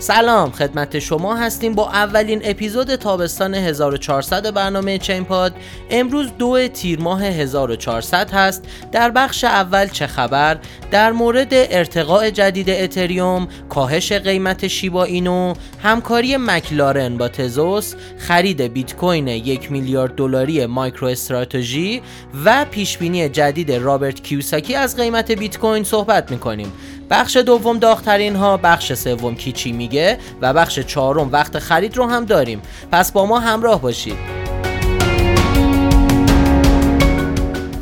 سلام خدمت شما هستیم با اولین اپیزود تابستان 1400 برنامه چین پاد امروز دو تیر ماه 1400 هست. در بخش اول چه خبر؟ در مورد ارتقاء جدید اتریوم کاهش قیمت شیبا اینو همکاری مکلارن با تزوس خرید بیت کوین یک میلیارد دلاری مایکرو استراتژی و پیشبینی جدید رابرت کیوساکی از قیمت بیت کوین صحبت می‌کنیم. بخش دوم داغترین ها بخش سوم کیچی میگه و بخش چهارم وقت خرید رو هم داریم. پس با ما همراه باشید.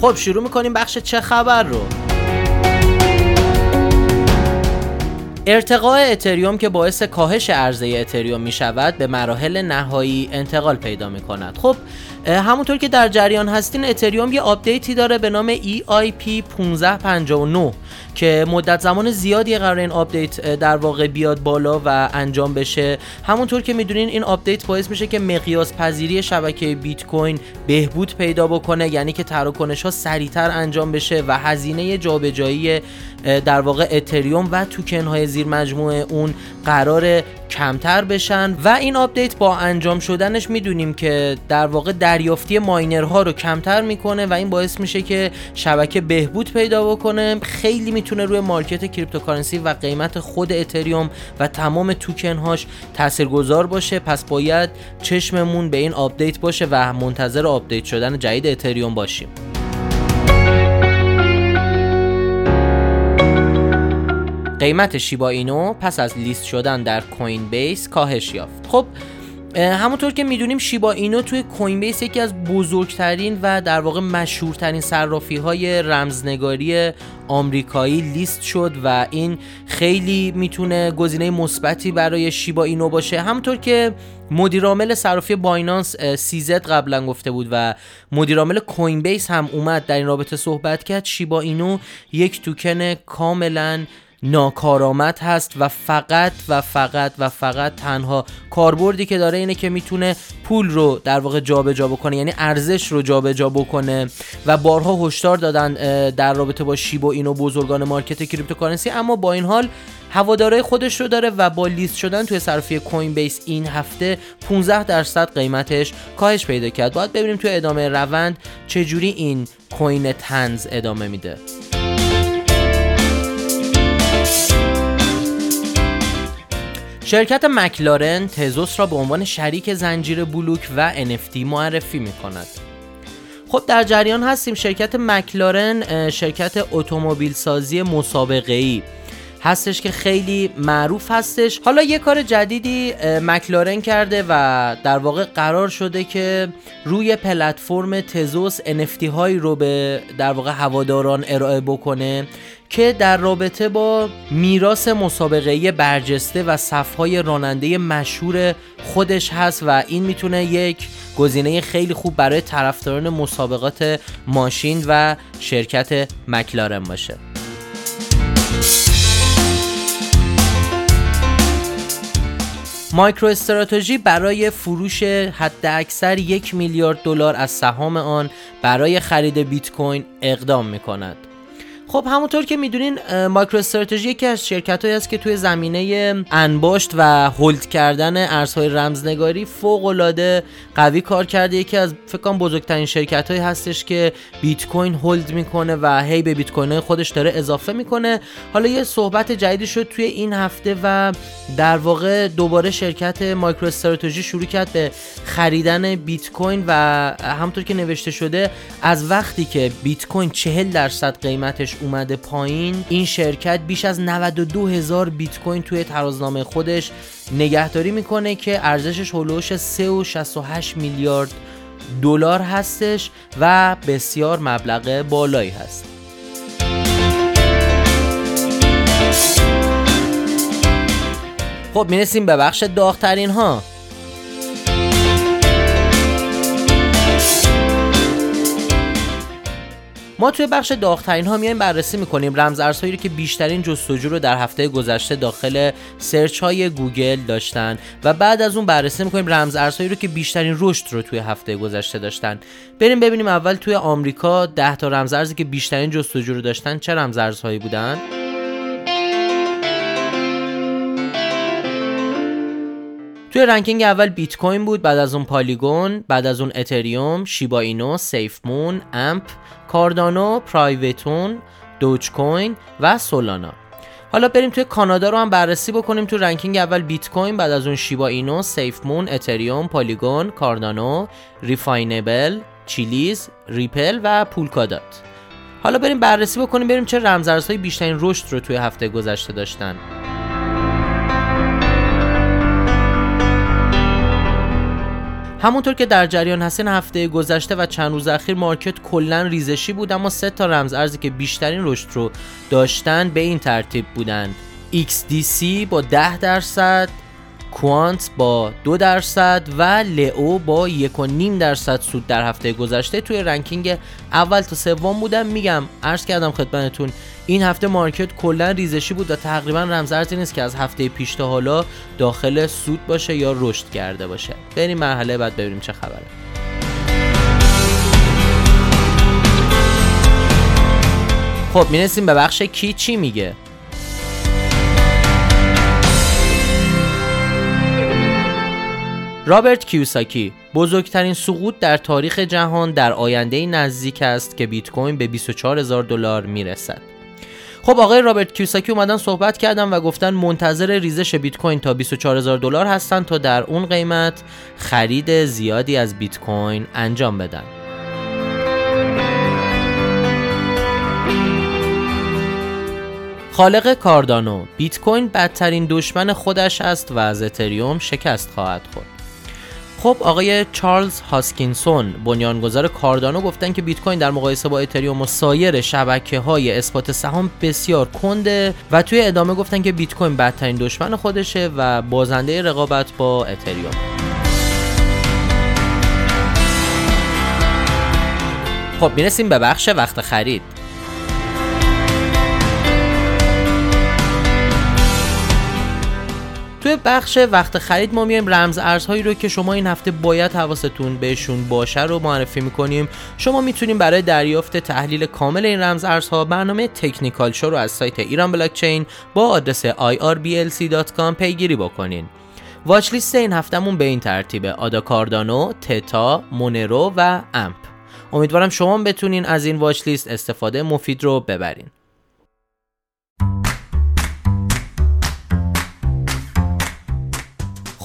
خب شروع می‌کنیم بخش چه خبر رو. ارتقاء اتریوم که باعث کاهش عرضه اتریوم می شود به مراحل نهایی انتقال پیدا می کند خب همونطور که در جریان هستین اتریوم یه آپدیتی داره به نام EIP 1559 که مدت زمان زیادی قرار این آپدیت در واقع بیاد بالا و انجام بشه. همونطور که می‌دونین این آپدیت باعث میشه که مقیاس پذیری شبکه بیت کوین بهبود پیدا بکنه یعنی که تراکنش ها سریعتر انجام بشه و هزینه جابجایی در واقع اتریوم و توکن های زیر مجموعه اون قرار کمتر بشن و این آپدیت با انجام شدنش می‌دونیم که در واقع دریافتی ماینرها رو کمتر می‌کنه و این باعث میشه که شبکه بهبود پیدا بکنه. خیلی می‌تونه روی market cryptocurrency و قیمت خود اتریوم و تمام توکن هاش تاثیرگذار باشه. پس باید چشممون به این آپدیت باشه و منتظر آپدیت شدن جدید اتریوم باشیم. قیمت شیبا اینو پس از لیست شدن در کوین بیس کاهش یافت. خب همونطور که می‌دونیم شیبا اینو توی کوین بیس یکی از بزرگترین و در واقع مشهورترین صرافی های رمزنگاری آمریکایی لیست شد و این خیلی می‌تونه گزینه مثبتی برای شیبا اینو باشه. همونطور که مدیرعامل صرافی بایننس سیزت قبلا گفته بود و مدیرعامل کوین بیس هم اومد در این رابطه صحبت کرد شیبا اینو یک توکن کاملا ناکارآمد هست و فقط و فقط و فقط تنها کاربردی که داره اینه که می‌تونه پول رو در واقع جابجا جا بکنه یعنی ارزش رو جابجا جا بکنه. و بارها هشدار دادن در رابطه با شیبا اینو بزرگان market cryptocurrency. اما با این حال هواداره خودش رو داره و با لیست شدن توی صرافی کوین بیس این هفته 15 درصد قیمتش کاهش پیدا کرد. باید ببینیم توی ادامه روند چجوری این کوین تنز ادامه میده. شرکت مکلارن تزوس را به عنوان شریک زنجیره بلوک و NFT معرفی می کند. خب در جریان هستیم شرکت مکلارن شرکت اتومبیل سازی مسابقه ای هستش که خیلی معروف هستش حالا یه کار جدیدی مکلارن کرده و در واقع قرار شده که روی پلتفرم تزوس NFT هایی رو به در واقع هواداران ارائه بکنه که در رابطه با میراث مسابقه برجسته و صفهای راننده مشهور خودش هست و این می‌تونه یک گزینه خیلی خوب برای طرفداران مسابقات ماشین و شرکت مکلارن باشه مایکرو استراتژی برای فروش حد اکثر یک میلیارد دلار از سهام آن برای خرید بیت کوین اقدام می کند. خب همونطور که می‌دونین مایکرو استراتژی یکی از شرکت هایی است که توی زمینه انباشت و هولد کردن ارزهای رمزنگاری فوق العاده قوی کار کرده. یکی از فکر کنم بزرگترین شرکت هایی هستش که بیت کوین هولد می‌کنه و هی به بیت کوین خودش داره اضافه می‌کنه. حالا یه صحبت جدیدی شد توی این هفته و در واقع دوباره شرکت مایکرو استراتژی شروع کرد به خریدن بیت کوین و همونطور که نوشته شده از وقتی که بیت کوین 40 درصد قیمتش اومده پایین این شرکت بیش از 92 هزار بیت کوین توی ترازنامه خودش نگهداری می‌کنه که ارزشش هلوش 3.68 میلیارد دلار هستش و بسیار مبلغ بالایی هست. خب می‌رسیم به بخش داغترین ها ما توی بخش داغترین ها میایم بررسی می‌کنیم رمز ارزهایی رو که بیشترین جستجو رو در هفته گذشته داخل search های گوگل داشتن و بعد از اون بررسی می‌کنیم رمز ارزهایی رو که بیشترین رشد رو توی هفته گذشته داشتن. بریم ببینیم اول توی آمریکا 10 تا رمز ارزی که بیشترین جستجو رو داشتن چه رمز ارزهایی بودن؟ توی ranking اول بیت کوین بود بعد از اون پالیگون بعد از اون اتریوم شیبا اینو سیف مون امپ کاردانو پرایوتون دوج کوین و سولانا. حالا بریم توی کانادا رو هم بررسی بکنیم تو ranking اول بیت کوین بعد از اون شیبا اینو سیف مون اتریوم پالیگون کاردانو ریفاینبل چیلیز ریپل و پولکادات. حالا بریم بررسی بکنیم بریم چه رمزارزهای بیشترین رشد رو توی هفته گذشته داشتن. همونطور که در جریان هستین هفته گذشته و چند روز اخیر market کلا ریزشی بود اما سه تا رمز ارزی که بیشترین رشد رو داشتن به این ترتیب بودند. XDC با 10 درصد کوانت با دو درصد و لئو با یک و نیم درصد سود در هفته گذشته. توی ranking اول تا سوم بودن. میگم عرض کردم خدمتتون این هفته market کلا ریزشی بود و تقریبا رمز ارزی نیست که از هفته پیش تا حالا داخل سود باشه یا رشد کرده باشه. بریم مرحله بعد ببینیم چه خبره. خب می‌رسیم به بخش کی چی میگه؟ رابرت کیوساکی بزرگترین سقوط در تاریخ جهان در آینده نزدیک است که بیت کوین به 24 هزار دلار می‌رسد. خب آقای رابرت کیوساکی اومدن صحبت کردن و گفتن منتظر ریزش بیت کوین تا 24 هزار دلار هستن تا در اون قیمت خرید زیادی از بیت کوین انجام بدن. خالق کاردانو بیت کوین بدترین دشمن خودش است و از اتریوم شکست خواهد خورد. خب آقای چارلز هاسکینسون بنیانگذار کاردانو گفتن که بیت کوین در مقایسه با اتریوم و سایر شبکه های اثبات سهام بسیار کنده و توی ادامه گفتن که بیت کوین بدترین دشمن خودشه و بازنده رقابت با اتریوم. خب می‌رسیم به بخش وقت خرید. توی بخش وقت خرید ما میایم رمز ارزهایی رو که شما این هفته باید حواستون بهشون باشه رو معرفی می‌کنیم. شما می‌تونیم برای دریافت تحلیل کامل این رمز ارزها برنامه تکنیکال شو رو از سایت ایران بلاکچین با آدرس irblc.com پیگیری بکنین. واچ لیست این هفتهمون به این ترتیبه آدا کاردانو، تتا، مونرو و امپ. امیدوارم شما بتونین از این watchlist استفاده مفید رو ببرین.